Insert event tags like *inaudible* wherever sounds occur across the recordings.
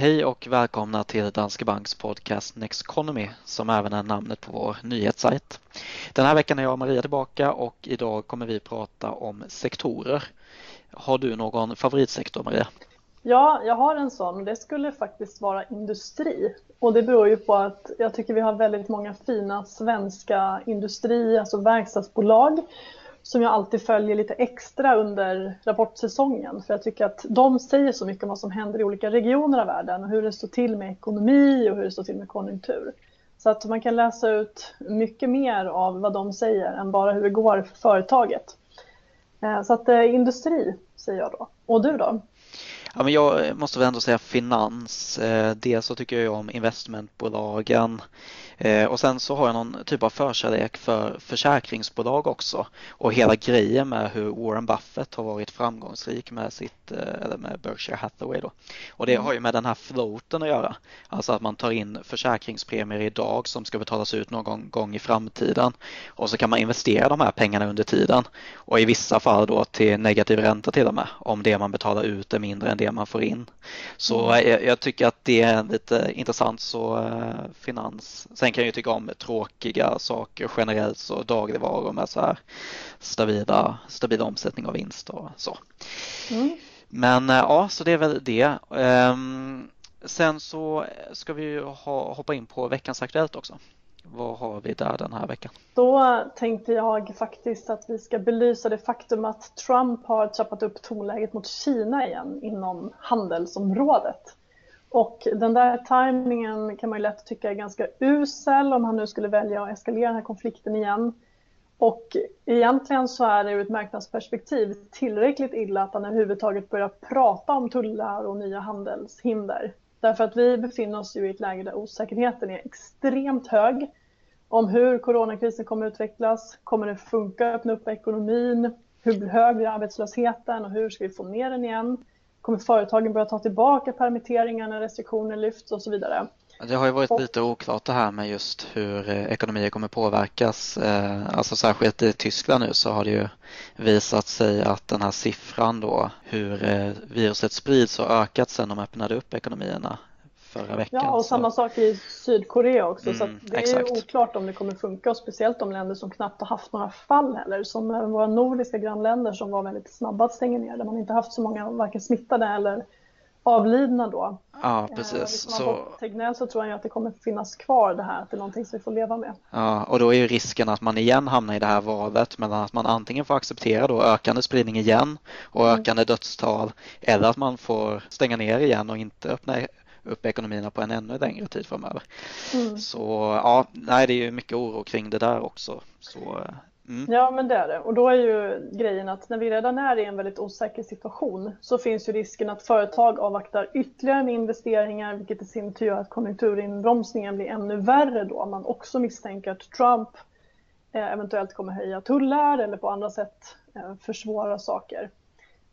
Hej och välkomna till Danske Banks podcast Next Economy som även är namnet på vår nyhetssajt. Den här veckan är jag och Maria tillbaka och idag kommer vi prata om sektorer. Har du någon favoritsektor Maria? Ja, jag har en sån. Det skulle faktiskt vara industri. Och det beror ju på att jag tycker vi har väldigt många fina svenska industri, alltså verkstadsbolag som jag alltid följer lite extra under rapportsäsongen. För jag tycker att de säger så mycket om vad som händer i olika regioner av världen och hur det står till med ekonomi och hur det står till med konjunktur. Så att man kan läsa ut mycket mer av vad de säger än bara hur det går för företaget. Eh, så att eh, industri säger jag då. Och du då? Ja, men jag måste väl ändå säga finans. Eh, dels så tycker jag om investmentbolagen Eh, och sen så har jag någon typ av förkärlek för försäkringsbolag också och hela grejen med hur Warren Buffett har varit framgångsrik med sitt, eh, eller med Berkshire Hathaway då. Och det mm. har ju med den här floaten att göra. Alltså att man tar in försäkringspremier idag som ska betalas ut någon gång i framtiden och så kan man investera de här pengarna under tiden och i vissa fall då till negativ ränta till och med om det man betalar ut är mindre än det man får in. Så mm. jag, jag, tycker att det är lite intressant så eh, finans. Sen kan jag ju tycka om tråkiga saker generellt så dagligvaror med så här stabila, stabil omsättning och vinst och så. Mm. Men eh, ja, så det är väl det. Um, sen så ska vi ha, hoppa in på veckans Aktuellt också. Vad har vi där den här veckan? Då tänkte jag faktiskt att vi ska belysa det faktum att Trump har trappat upp tonläget mot Kina igen inom handelsområdet. Och den där tajmingen kan man ju lätt tycka är ganska usel om han nu skulle välja att eskalera den här konflikten igen. Och egentligen så är det ur ett marknadsperspektiv tillräckligt illa att han överhuvudtaget börjar prata om tullar och nya handelshinder. Därför att vi befinner oss ju i ett läge där osäkerheten är extremt hög om hur coronakrisen kommer att utvecklas. Kommer det funka att öppna upp ekonomin? Hur hög blir arbetslösheten och hur ska vi få ner den igen? Kommer företagen börja ta tillbaka permitteringar när restriktioner lyfts och så vidare? Det har ju varit och, lite oklart det här med just hur eh, ekonomier kommer påverkas. Eh, alltså särskilt i Tyskland nu så har det ju visat sig att den här siffran då hur eh, viruset sprids har ökat sedan de öppnade upp ekonomierna förra veckan. Ja, och så. samma sak i Sydkorea också. Mm, så det är exakt. oklart om det kommer funka och speciellt de länder som knappt har haft några fall heller. Som våra nordiska grannländer som var väldigt snabba att stänga ner där man inte haft så många varken smittade eller avlidna då. Ja, eh, precis. Eh, så... Tegnell så tror jag att det kommer finnas kvar det här, att det är någonting som vi får leva med. Ja, och då är ju risken att man igen hamnar i det här valet mellan att man antingen får acceptera då ökande spridning igen och mm. ökande dödstal eller att man får stänga ner igen och inte öppna upp ekonomierna på en ännu längre tid framöver. Mm. Så ja, nej, det är ju mycket oro kring det där också. Så, mm. Ja, men det är det. Och då är ju grejen att när vi redan är i en väldigt osäker situation så finns ju risken att företag avvaktar ytterligare med investeringar, vilket i sin tur gör att konjunkturinbromsningen blir ännu värre då. Man också misstänker att Trump eh, eventuellt kommer höja tullar eller på andra sätt eh, försvåra saker.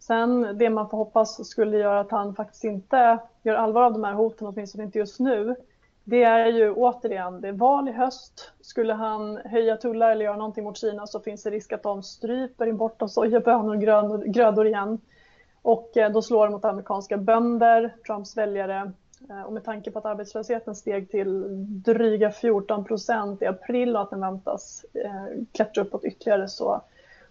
Sen det man får hoppas skulle göra att han faktiskt inte gör allvar av de här hoten, åtminstone inte just nu, det är ju återigen, det är val i höst. Skulle han höja tullar eller göra någonting mot Kina så finns det risk att de stryper import av sojabönor och grödor igen. Och eh, då slår det mot amerikanska bönder, Trumps väljare. Eh, och med tanke på att arbetslösheten steg till dryga 14 procent i april och att den väntas eh, klättra uppåt ytterligare så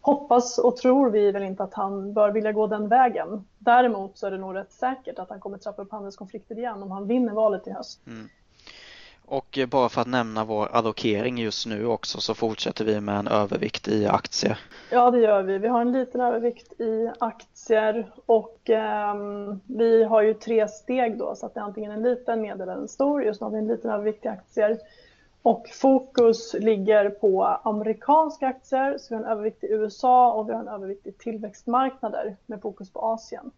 hoppas och tror vi väl inte att han bör vilja gå den vägen. Däremot så är det nog rätt säkert att han kommer trappa upp handelskonflikter igen om han vinner valet i höst. Mm. Och bara för att nämna vår allokering just nu också så fortsätter vi med en övervikt i aktier. Ja det gör vi. Vi har en liten övervikt i aktier och eh, vi har ju tre steg då så att det är antingen en liten, medel eller en stor. Just nu har vi en liten övervikt i aktier. Och fokus ligger på amerikanska aktier, så vi har en övervikt i USA och vi har en övervikt i tillväxtmarknader med fokus på Asien.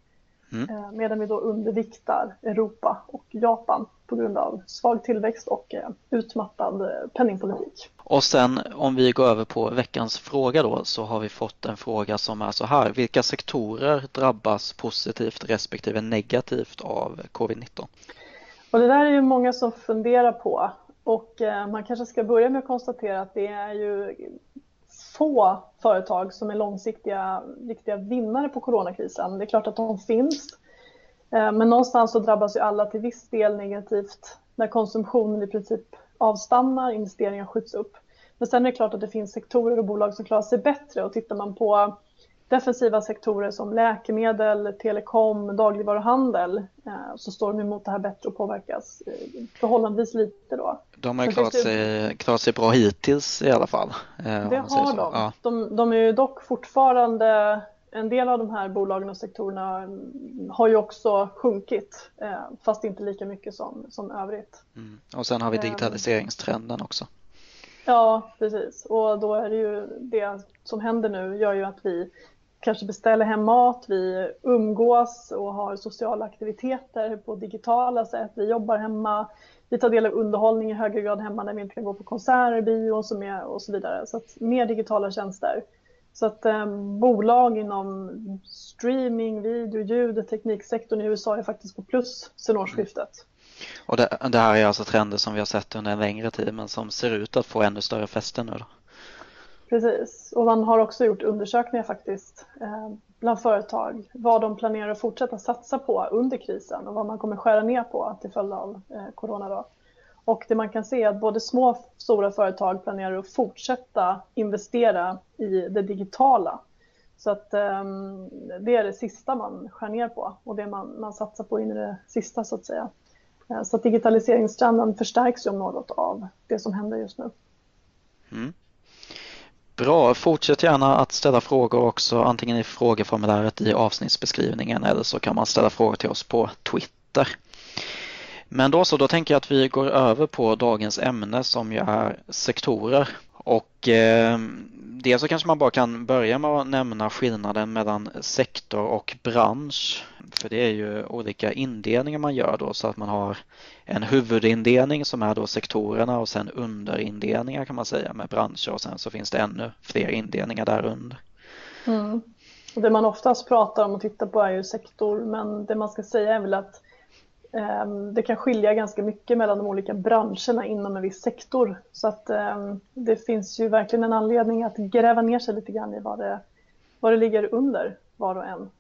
Mm. Eh, medan vi då underviktar Europa och Japan på grund av svag tillväxt och eh, utmattad eh, penningpolitik. Och sen om vi går över på veckans fråga då så har vi fått en fråga som är så här. Vilka sektorer drabbas positivt respektive negativt av covid-19? Och det där är ju många som funderar på och eh, man kanske ska börja med att konstatera att det är ju få företag som är långsiktiga riktiga vinnare på coronakrisen. Det är klart att de finns. Eh, men någonstans så drabbas ju alla till viss del negativt när konsumtionen i princip avstannar, investeringar skjuts upp. Men sen är det klart att det finns sektorer och bolag som klarar sig bättre och tittar man på defensiva sektorer som läkemedel, telekom, dagligvaruhandel eh, så står de emot det här bättre och påverkas eh, förhållandevis lite då. De har klarat sig, klarat sig bra hittills i alla fall. Eh, det har de. Ja. de. De är ju dock fortfarande en del av de här bolagen och sektorerna mm, har ju också sjunkit fast inte lika mycket som, som övrigt. Mm. Och sen har vi digitaliseringstrenden också. Ja, precis. Och då är det ju det som händer nu gör ju att vi kanske beställer hem mat, vi umgås och har sociala aktiviteter på digitala sätt. Vi jobbar hemma, vi tar del av underhållning i högre grad hemma när vi inte kan gå på konserter, bio och så, med, och så vidare. Så att mer digitala tjänster. Så att eh, bolag inom streaming, video, ljud och tekniksektorn i USA är faktiskt på plus sedan årsskiftet. Och det, det, här är alltså trender som vi har sett under en längre tid men som ser ut att få ännu större fäste nu då? Precis, och man har också gjort undersökningar faktiskt eh, bland företag vad de planerar att fortsätta satsa på under krisen och vad man kommer skära ner på till följd av eh, corona. Då. Och det man kan se är att både små och stora företag planerar att fortsätta investera i det digitala. Så att eh, det är det sista man skär ner på och det man, man satsar på in i det sista så att säga. Eh, så att digitaliseringstrenden förstärks ju om något av det som händer just nu. Mm. Bra, fortsätt gärna att ställa frågor också antingen i frågeformuläret i avsnittsbeskrivningen eller så kan man ställa frågor till oss på Twitter. Men då så, då tänker jag att vi går över på dagens ämne som ju är sektorer. Och eh, dels så kanske man bara kan börja med att nämna skillnaden mellan sektor och bransch. För det är ju olika indelningar man gör då så att man har en huvudindelning som är då sektorerna och sen underindelningar kan man säga med branscher och sen så finns det ännu fler indelningar där under. Mm. det man oftast pratar om och tittar på är ju sektor men det man ska säga är väl att det kan skilja ganska mycket mellan de olika branscherna inom en viss sektor. Så att ehm, det finns ju verkligen en anledning att gräva ner sig lite grann i vad det, vad det ligger under var och en.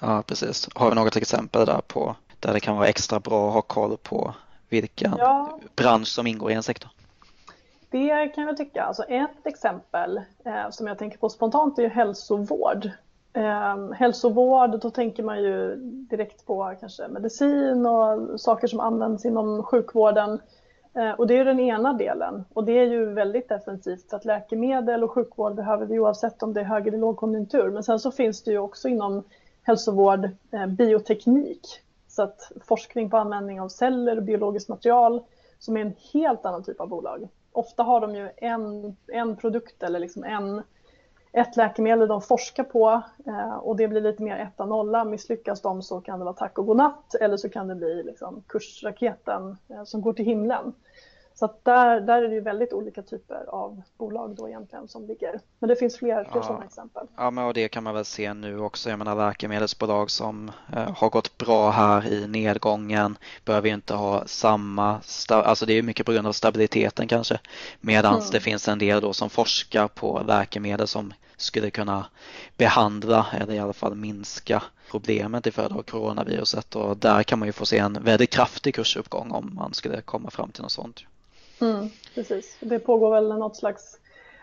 Ja, precis. Har vi något exempel där på där det kan vara extra bra att ha koll på vilken ja. bransch som ingår i en sektor? Det kan jag tycka. Alltså ett exempel eh, som jag tänker på spontant är hälsovård. Eh, hälsovård, då tänker man ju direkt på kanske medicin och saker som används inom sjukvården. Eh, och det är den ena delen och det är ju väldigt defensivt för att läkemedel och sjukvård behöver vi oavsett om det är hög eller lågkonjunktur. Men sen så finns det ju också inom hälsovård eh, bioteknik. Så att forskning på användning av celler och biologiskt material som är en helt annan typ av bolag. Ofta har de ju en, en produkt eller liksom en ett läkemedel de forskar på eh, och det blir lite mer etta nolla. Misslyckas de så kan det vara tack och godnatt eller så kan det bli liksom kursraketen eh, som går till himlen. Så där, där är det ju väldigt olika typer av bolag då egentligen som ligger. Men det finns fler, fler ja. sådana exempel. Ja, men och det kan man väl se nu också. Jag menar läkemedelsbolag som eh, har gått bra här i nedgången behöver ju inte ha samma, alltså det är mycket på grund av stabiliteten kanske. Medan mm. det finns en del då som forskar på läkemedel som skulle kunna behandla eller i alla fall minska problemet till följd av coronaviruset och där kan man ju få se en väldigt kraftig kursuppgång om man skulle komma fram till något sånt. Mm, precis, det pågår väl något slags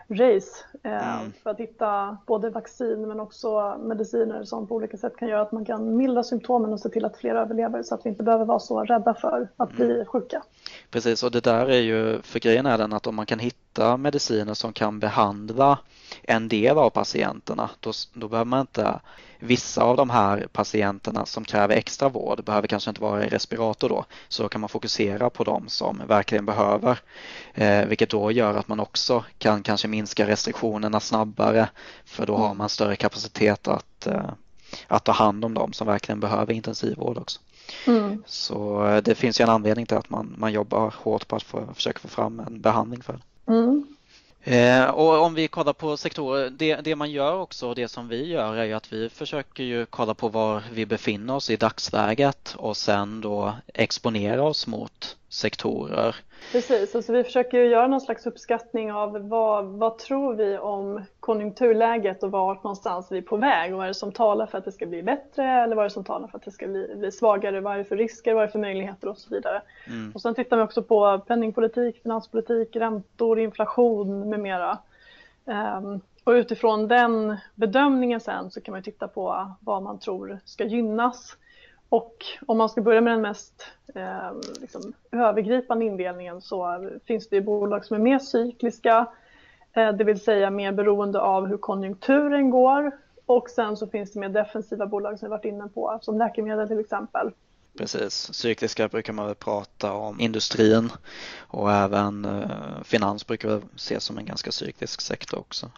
race eh, mm. för att hitta både vaccin men också mediciner som på olika sätt kan göra att man kan mildra symptomen och se till att fler överlever så att vi inte behöver vara så rädda för att mm. bli sjuka. Precis och det där är ju, för grejen är den att om man kan hitta mediciner som kan behandla en del av patienterna då, då behöver man inte vissa av de här patienterna som kräver extra vård behöver kanske inte vara i respirator då så då kan man fokusera på dem som verkligen behöver eh, vilket då gör att man också kan kanske minska restriktionerna snabbare för då har mm. man större kapacitet att, eh, att ta hand om dem som verkligen behöver intensivvård också. Mm. Så eh, det finns ju en anledning till att man, man jobbar hårt på att få, försöka få fram en behandling för det. Mm. Eh, och om vi kollar på sektorer, det, det, man gör också och det som vi gör är ju att vi försöker ju kolla på var vi befinner oss i dagsläget och sen då exponera oss mot sektorer. Precis, alltså vi försöker göra någon slags uppskattning av vad, vad tror vi om konjunkturläget och vart någonstans vi är på väg och vad är det som talar för att det ska bli bättre eller vad är det som talar för att det ska bli, bli svagare, vad är det för risker, vad är det för möjligheter och så vidare. Mm. Och sen tittar vi också på penningpolitik, finanspolitik, räntor, inflation med mera. Um, och utifrån den bedömningen sen så kan man titta på vad man tror ska gynnas. Och om man ska börja med den mest eh, liksom, övergripande indelningen så finns det bolag som är mer cykliska, eh, det vill säga mer beroende av hur konjunkturen går. Och sen så finns det mer defensiva bolag som vi varit inne på, som läkemedel till exempel. Precis, cykliska brukar man väl prata om industrin och även eh, finans brukar väl ses som en ganska cyklisk sektor också.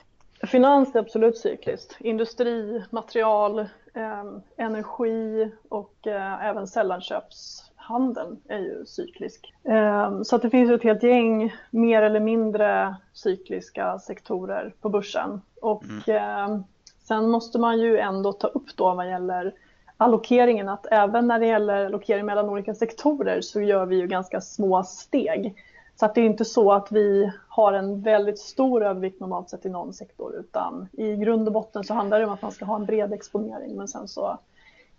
Finans är absolut cykliskt. Industri, material, eh, energi och eh, även sällanköpshandeln är ju cyklisk. Eh, så det finns ett helt gäng mer eller mindre cykliska sektorer på börsen. Och mm. Ehm, sen måste man ju ändå ta upp då vad gäller allokeringen att även när det gäller allokering mellan olika sektorer så gör vi ju ganska små steg. Så att det är inte så att vi har en väldigt stor övervikt normalt sett i någon sektor utan i grund och botten så handlar det om att man ska ha en bred exponering men sen så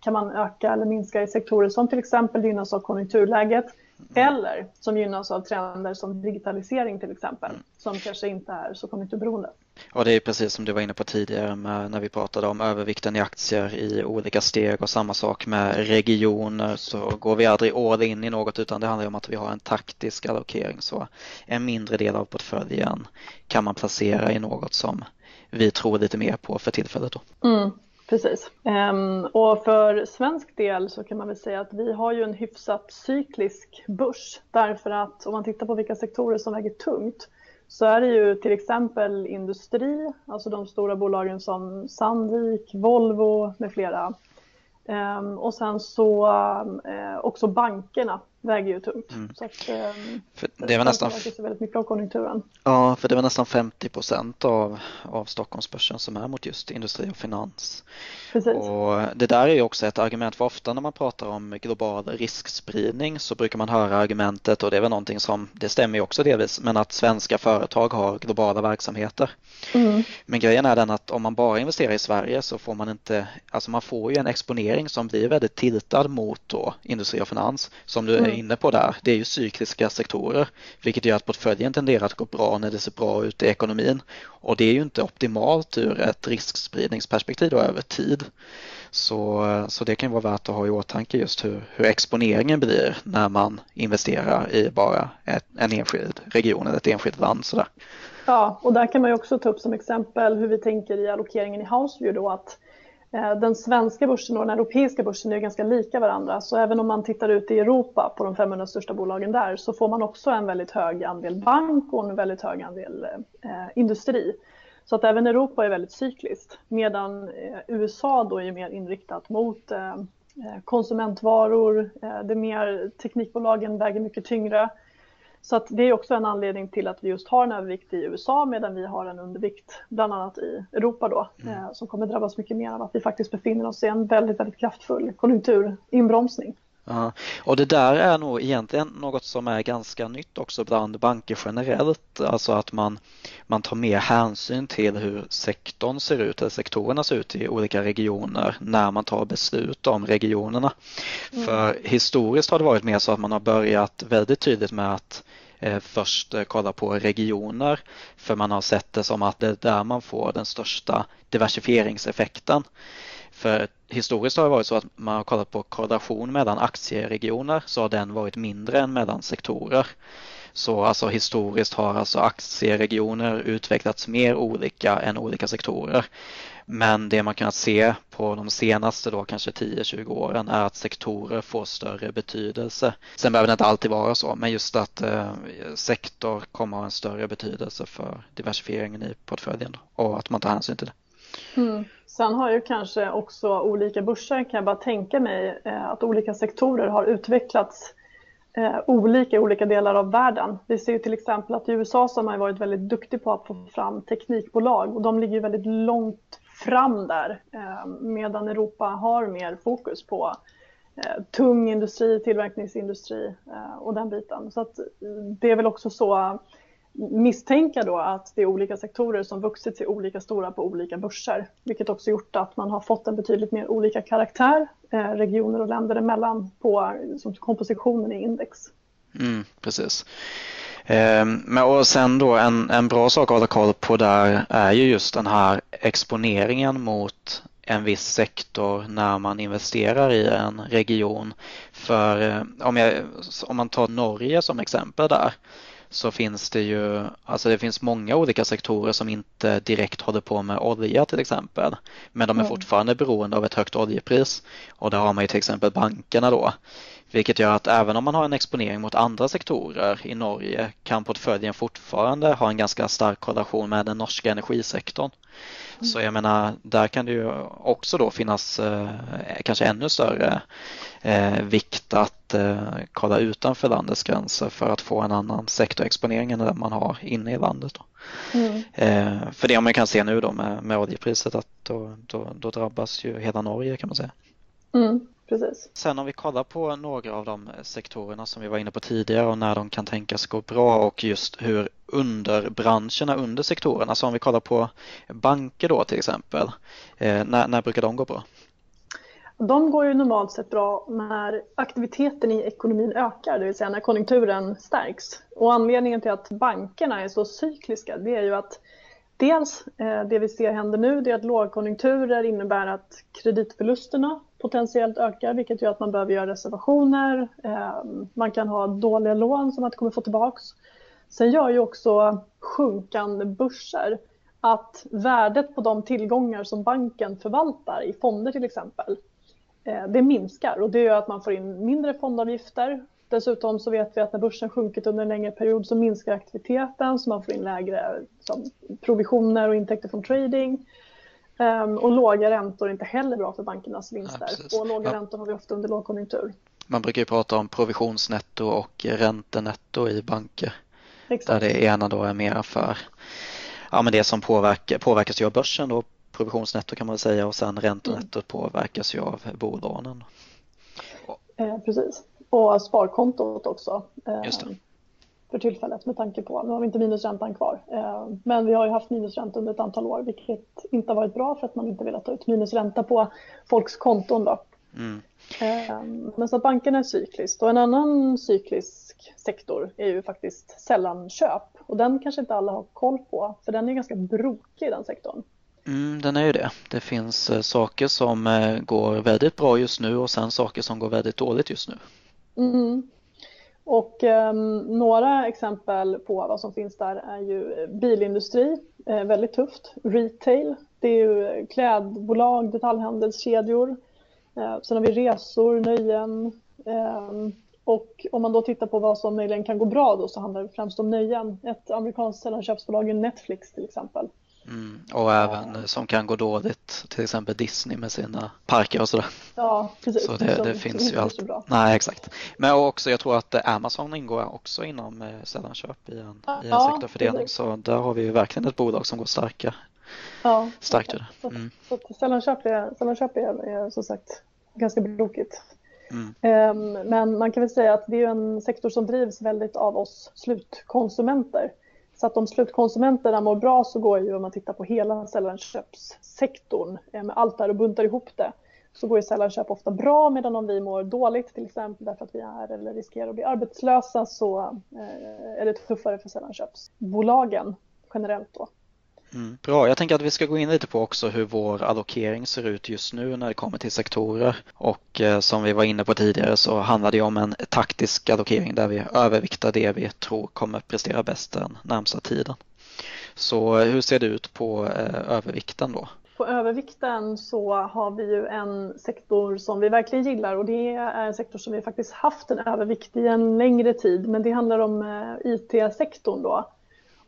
kan man öka eller minska i sektorer som till exempel gynnas av konjunkturläget eller som gynnas av trender som digitalisering till exempel mm. som kanske inte är så konjunkturberoende. Och det är precis som du var inne på tidigare med, när vi pratade om övervikten i aktier i olika steg och samma sak med regioner så går vi aldrig all in i något utan det handlar om att vi har en taktisk allokering så en mindre del av portföljen kan man placera i något som vi tror lite mer på för tillfället. Då. Mm. Precis. Um, och för svensk del så kan man väl säga att vi har ju en hyfsat cyklisk börs därför att om man tittar på vilka sektorer som väger tungt så är det ju till exempel industri, alltså de stora bolagen som Sandvik, Volvo med flera. Um, och sen så ehm, också bankerna väger ju tungt. Mm. Så att, um, det är nästan... väldigt mycket av konjunkturen. Ja, för det var nästan 50 procent av, av Stockholmsbörsen som är mot just industri och finans. Precis. Och det där är ju också ett argument för ofta när man pratar om global riskspridning så brukar man höra argumentet och det är väl någonting som, det stämmer ju också delvis, men att svenska företag har globala verksamheter. Mm. Men grejen är den att om man bara investerar i Sverige så får man inte, alltså man får ju en exponering som blir väldigt tiltad mot då industri och finans som du mm inne på där. Det är ju cykliska sektorer vilket gör att portföljen tenderar att gå bra när det ser bra ut i ekonomin och det är ju inte optimalt ur ett riskspridningsperspektiv då över tid. Så, så det kan vara värt att ha i åtanke just hur, hur exponeringen blir när man investerar i bara ett, en enskild region eller ett enskilt land. Sådär. Ja, och där kan man ju också ta upp som exempel hur vi tänker i allokeringen i Houseview då att eh, Eh, den svenska börsen och den europeiska börsen är ganska lika varandra. Så även om man tittar ut i Europa på de 500 största bolagen där så får man också en väldigt hög andel bank och en väldigt hög andel eh, industri. Så att även Europa är väldigt cykliskt medan eh, USA då är mer inriktat mot eh, eh, konsumentvaror, eh, det är mer teknikbolagen väger mycket tyngre. Så att det är också en anledning till att vi just har en övervikt i USA medan vi har en undervikt bland annat i Europa då mm. som kommer drabbas mycket mer av att vi faktiskt befinner oss i en väldigt, väldigt kraftfull konjunkturinbromsning. Ja, och det där är nog egentligen något som är ganska nytt också bland banker generellt, alltså att man, man tar mer hänsyn till hur sektorn ser ut, eller sektorerna ser ut i olika regioner när man tar beslut om regionerna. Mm. För historiskt har det varit mer så att man har börjat väldigt tydligt med att eh, först eh, kolla på regioner för man har sett det som att det är där man får den största diversifieringseffekten. För historiskt har det varit så att man har kollat på korrelation mellan aktieregioner så har den varit mindre än mellan sektorer. Så alltså historiskt har alltså aktieregioner utvecklats mer olika än olika sektorer. Men det man kunnat se på de senaste då kanske 10-20 åren är att sektorer får större betydelse. Sen behöver det inte alltid vara så, men just att eh, sektor kommer att ha en större betydelse för diversifieringen i portföljen då, och att man tar hänsyn till det. Mm. Sen har ju kanske också olika börser, kan jag bara tänka mig, eh, att olika sektorer har utvecklats eh, olika i olika delar av världen. Vi ser ju till exempel att i USA så har man varit väldigt duktig på att få fram teknikbolag och de ligger väldigt långt fram där eh, medan Europa har mer fokus på tung industri, tillverkningsindustri och den biten. Så att det är väl också så misstänka då att det är olika sektorer som vuxit sig olika stora på olika börser, vilket också gjort att man har fått en betydligt mer olika karaktär eh, regioner och länder emellan på som kompositionen i index. Mm, precis. Ehm, men och sen då en, en bra sak att hålla koll på där är ju just den här exponeringen mot en viss sektor när man investerar i en region. För eh, om, jag, om man tar Norge som exempel där så finns det ju, alltså det finns många olika sektorer som inte direkt håller på med olja till exempel. Men de är mm. fortfarande beroende av ett högt oljepris och där har man ju till exempel bankerna då. Vilket gör att även om man har en exponering mot andra sektorer i Norge kan portföljen fortfarande ha en ganska stark korrelation med den norska energisektorn. Så jag menar, där kan det ju också då finnas eh, kanske ännu större eh, vikt att eh, kolla utanför landets gränser för att få en annan sektorexponering än den man har inne i landet. Mm. Eh, för det man kan se nu då med, med oljepriset att då, då, då drabbas ju hela Norge kan man säga. Mm. Precis. Sen om vi kollar på några av de sektorerna som vi var inne på tidigare och när de kan tänkas gå bra och just hur underbranscherna under sektorerna, så om vi kollar på banker då till exempel, eh, när, när brukar de gå bra? De går ju normalt sett bra när aktiviteten i ekonomin ökar, det vill säga när konjunkturen stärks. Och anledningen till att bankerna är så cykliska, det är ju att dels eh, det vi ser händer nu, det är att lågkonjunkturer innebär att kreditförlusterna potentiellt ökar, vilket gör att man behöver göra reservationer. Eh, man kan ha dåliga lån som man inte kommer få tillbaks. Sen gör ju också sjunkande börser att värdet på de tillgångar som banken förvaltar i fonder till exempel, det minskar och det gör att man får in mindre fondavgifter. Dessutom så vet vi att när börsen sjunkit under en längre period så minskar aktiviteten så man får in lägre som, provisioner och intäkter från trading. Um, och låga räntor är inte heller bra för bankernas vinster. Ja, och låga ja. räntor har vi ofta under lågkonjunktur. Man brukar ju prata om provisionsnetto och räntenetto i banker. Exakt. Där det ena då är mera för ja, men det som påverkar, påverkas ju av börsen då, provisionsnetto kan man säga och sen räntenettot mm. påverkas ju av bolånen. Eh, precis, och sparkontot också. Eh, Just det för tillfället med tanke på, nu har vi inte minusräntan kvar, eh, men vi har ju haft minusränta under ett antal år vilket inte har varit bra för att man inte velat ta ut minusränta på folks konton. Då. Mm. Eh, men så att bankerna är cykliskt och en annan cyklisk sektor är ju faktiskt sällanköp och den kanske inte alla har koll på för den är ganska brokig den sektorn. Mm, den är ju det. Det finns eh, saker som eh, går väldigt bra just nu och sen saker som går väldigt dåligt just nu. Mm. Och eh, några exempel på vad som finns där är ju eh, bilindustri, eh, väldigt tufft. Retail, det är ju klädbolag, detaljhandelskedjor. Eh, sen har vi resor, nöjen. Eh, och om man då tittar på vad som möjligen kan gå bra då så handlar det främst om nöjen. Ett amerikanskt sällanköpsbolag är Netflix till exempel. Mm, och även som kan gå dåligt, till exempel Disney med sina parker och sådär. Ja, precis. Så det, det finns ju allt. Nej, exakt. Men också, jag tror att Amazon ingår också inom eh, sällanköp i en, ja, i en sektorfördelning. Precis. Så där har vi ju verkligen ett bolag som går starka. Ja, starkt det. Mm. Så, så sällanköp, är, sällanköp är, är som sagt ganska brokigt. Mm. Um, men man kan väl säga att det är en sektor som drivs väldigt av oss slutkonsumenter. Så att om slutkonsumenterna mår bra så går ju om man tittar på hela sällanköpssektorn eh, med allt där och buntar ihop det så går ju sällanköp ofta bra medan om vi mår dåligt till exempel därför att vi är eller riskerar att bli arbetslösa så eh, är det tuffare för sällanköpsbolagen generellt då. Mm, bra, jag tänker att vi ska gå in lite på också hur vår allokering ser ut just nu när det kommer till sektorer och eh, som vi var inne på tidigare så handlar det om en taktisk allokering där vi överviktar det vi tror kommer prestera bäst den närmsta tiden. Så hur ser det ut på eh, övervikten då? På övervikten så har vi ju en sektor som vi verkligen gillar och det är en sektor som vi faktiskt haft en övervikt i en längre tid men det handlar om eh, IT-sektorn då.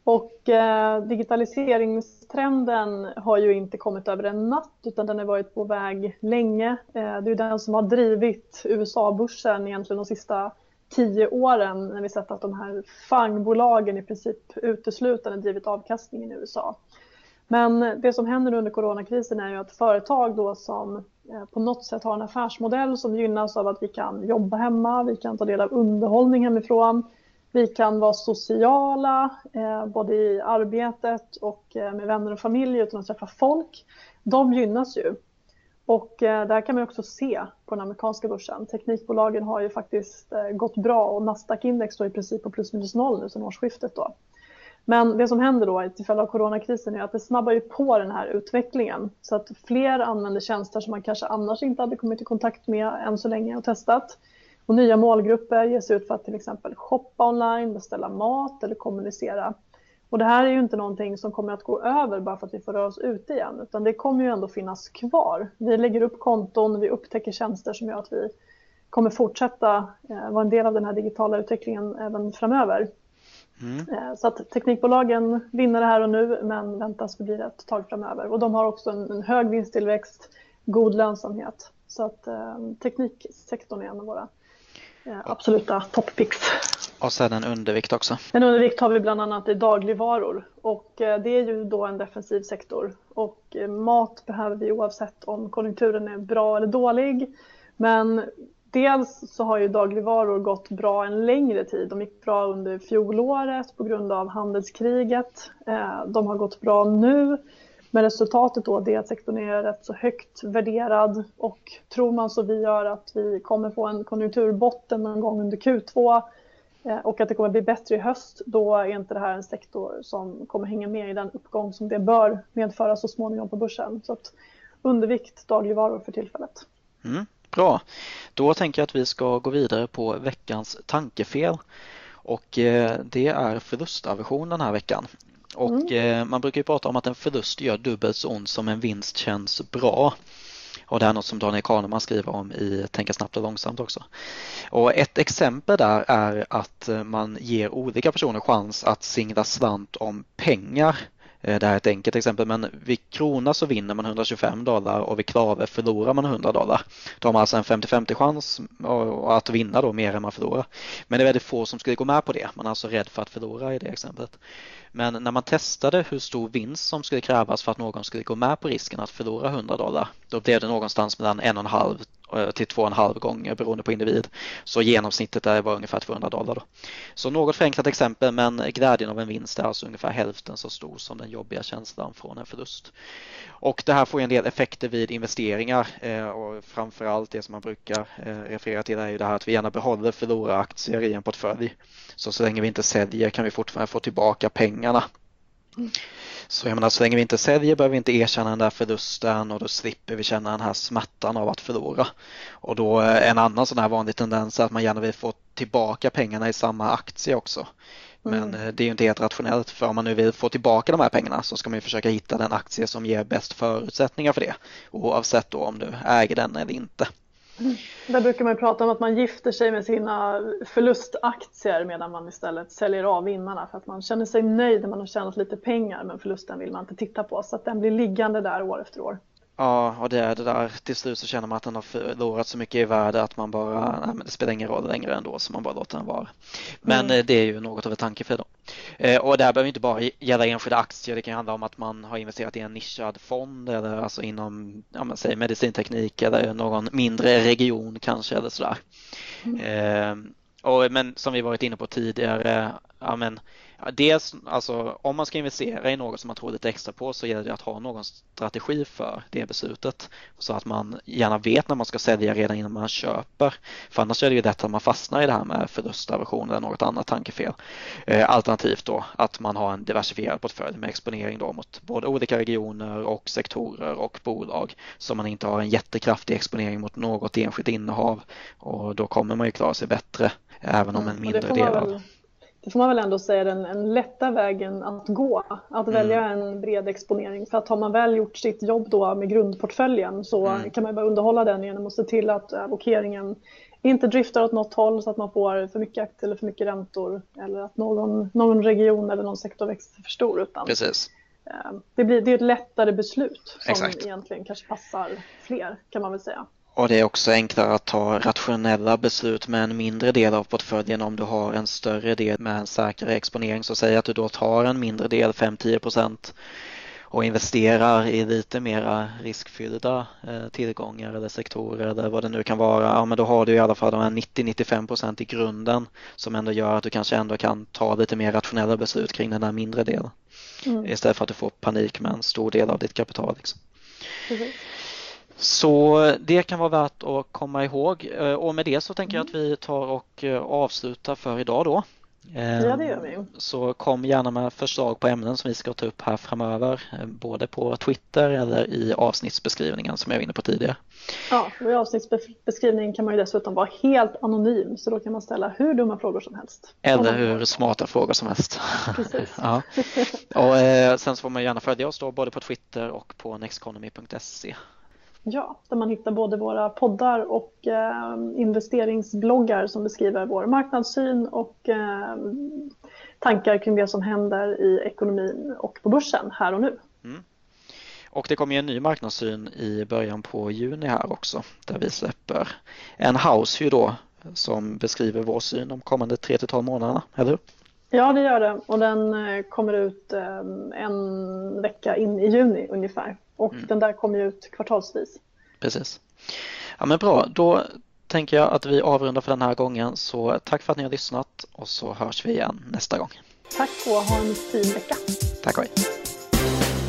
Och eh, digitaliseringstrenden har ju inte kommit över en natt utan den har varit på väg länge. Eh, det är den som har drivit USA-börsen egentligen de sista tio åren när vi sett att de här fangbolagen i princip uteslutande drivit avkastningen i USA. Men det som händer under coronakrisen är ju att företag då som eh, på något sätt har en affärsmodell som gynnas av att vi kan jobba hemma, vi kan ta del av underhållning hemifrån, vi kan vara sociala eh, både i arbetet och eh, med vänner och familj utan att träffa folk. De gynnas ju. Och eh, där kan man också se på den amerikanska börsen. Teknikbolagen har ju faktiskt eh, gått bra och Nasdaq-index står i princip på plus minus noll nu sedan årsskiftet. Då. Men det som händer då till följd av coronakrisen är att det snabbar ju på den här utvecklingen så att fler använder tjänster som man kanske annars inte hade kommit i kontakt med än så länge och testat. Och nya målgrupper ges ut för att till exempel shoppa online, beställa mat eller kommunicera. Och det här är ju inte någonting som kommer att gå över bara för att vi får röra oss ute igen, utan det kommer ju ändå finnas kvar. Vi lägger upp konton, vi upptäcker tjänster som gör att vi kommer fortsätta eh, vara en del av den här digitala utvecklingen även framöver. Mm. Eh, så att teknikbolagen vinner det här och nu men väntas bli det ett tag framöver. Och de har också en, en hög vinsttillväxt, god lönsamhet. Så att eh, tekniksektorn är en av våra absoluta toppicks. Och sen en undervikt också. En undervikt har vi bland annat i dagligvaror och eh, det är ju då en defensiv sektor. Och eh, mat behöver vi oavsett om konjunkturen är bra eller dålig. Men dels så har ju dagligvaror gått bra en längre tid. De gick bra under fjolåret på grund av handelskriget. Eh, de har gått bra nu. Men resultatet då är att sektorn är rätt så högt värderad och tror man så vi gör att vi kommer få en konjunkturbotten någon gång under Q2 eh, och att det kommer bli bättre i höst, då är inte det här en sektor som kommer hänga med i den uppgång som det bör medföra så småningom på börsen. Så att undervikt dagligvaror för tillfället. Mm. Bra, då tänker jag att vi ska gå vidare på veckans tankefel och eh, det är förlustaversion den här veckan. Och mm. Eh, man brukar ju prata om att en förlust gör dubbelt så ont som en vinst känns bra. Och det är något som Daniel Kahneman skriver om i Tänka snabbt och långsamt också. Och ett exempel där är att man ger olika personer chans att singla slant om pengar Eh, Eh, det här är ett enkelt exempel men vid krona så vinner man 125 dollar och vid klave förlorar man 100 dollar. Då har man alltså en 50-50 chans att vinna då mer än man förlorar. Men det är väldigt få som skulle gå med på det. Man är alltså rädd för att förlora i det exemplet. Men när man testade hur stor vinst som skulle krävas för att någon skulle gå med på risken att förlora 100 dollar då blev det någonstans mellan 1,5 Eh, till två och en halv gånger eh, beroende på individ. Så genomsnittet där var ungefär 200 dollar. Då. Så något förenklat exempel men glädjen av en vinst är alltså ungefär hälften så stor som den jobbiga känslan från en förlust. Och det här får en del effekter vid investeringar eh, och framförallt det som man brukar referera till är ju det här att vi gärna behåller förloraraktier i en portfölj. Så så länge vi inte säljer kan vi fortfarande få tillbaka pengarna. Så jag menar, så länge vi inte säljer behöver vi inte erkänna den där förlusten och då slipper vi känna den här smärtan av att förlora. Och då en annan sån här vanlig tendens är att man gärna vill få tillbaka pengarna i samma aktie också. Men mm. Eh, det är ju inte helt rationellt för om man nu vill få tillbaka de här pengarna så ska man ju försöka hitta den aktie som ger bäst förutsättningar för det oavsett då om du äger den eller inte. Där brukar man prata om att man gifter sig med sina förlustaktier medan man istället säljer av vinnarna för att man känner sig nöjd när man har tjänat lite pengar men förlusten vill man inte titta på så att den blir liggande där år efter år. Ja, och det är det där till slut så känner man att den har förlorat så mycket i värde att man bara, nej men det spelar ingen roll längre ändå så man bara låter den vara. Men mm. Eh, det är ju något av ett tankefel då. Eh, och det här behöver inte bara gälla enskilda aktier, det kan handla om att man har investerat i en nischad fond eller alltså inom, ja men säg medicinteknik eller någon mindre region kanske eller sådär. Mm. Eh, och, men som vi varit inne på tidigare, ja men dels alltså om man ska investera i något som man tror lite extra på så gäller det att ha någon strategi för det beslutet så att man gärna vet när man ska sälja redan innan man köper. För annars är det ju lätt att man fastnar i det här med förlustaversion eller något annat tankefel. Eh, alternativt då att man har en diversifierad portfölj med exponering då mot både olika regioner och sektorer och bolag så man inte har en jättekraftig exponering mot något enskilt innehav och då kommer man ju klara sig bättre även om en mm, mindre del av det får man väl ändå säga den, en lätta vägen att gå. Att mm. välja en bred exponering. För att har man väl gjort sitt jobb då med grundportföljen så mm. kan man bara underhålla den genom att se till att allokeringen inte driftar åt något håll så att man får för mycket aktier eller för mycket räntor. Eller att någon, någon region eller någon sektor växer för stor. Utan, Precis. Eh, det, blir, det är ett lättare beslut som Exakt. egentligen kanske passar fler kan man väl säga. Och det är också enklare att ta rationella beslut med en mindre del av portföljen om du har en större del med en säkrare exponering. Så säg att du då tar en mindre del, 5-10 och investerar i lite mera riskfyllda eh, tillgångar eller sektorer eller vad det nu kan vara, ja men då har du i alla fall de här 90-95% i grunden som ändå gör att du kanske ändå kan ta lite mer rationella beslut kring den här mindre delen. Mm. Istället för att du får panik med en stor del av ditt kapital. Liksom. Så det kan vara värt att komma ihåg eh, och med det så tänker jag att vi tar och eh, avslutar för idag då. Ja, det gör vi. Ehm, så kom gärna med förslag på ämnen som vi ska ta upp här framöver, eh, både på Twitter eller i avsnittsbeskrivningen som jag var inne på tidigare. Ja, och i avsnittsbeskrivningen kan man ju dessutom vara helt anonym, så då kan man ställa hur dumma frågor som helst. Eller hur smarta frågor som helst. Precis. *laughs* ja. och, eh, sen så får man gärna följa oss då både på Twitter och på nexteconomy.se. Ja, där man hittar både våra poddar och eh, investeringsbloggar som beskriver vår marknadssyn och eh, tankar kring det som händer i ekonomin och på börsen här och nu. Mm. Och det kommer ju en ny marknadssyn i början på juni här också där vi släpper en house då som beskriver vår syn de kommande 3 till 12 månaderna, eller hur? Ja, det gör det och den eh, kommer ut eh, en vecka in i juni ungefär och mm. den där kommer ut kvartalsvis. Precis. Ja men bra, då tänker jag att vi avrundar för den här gången så tack för att ni har lyssnat och så hörs vi igen nästa gång. Tack och ha en fin vecka. Tack och hej.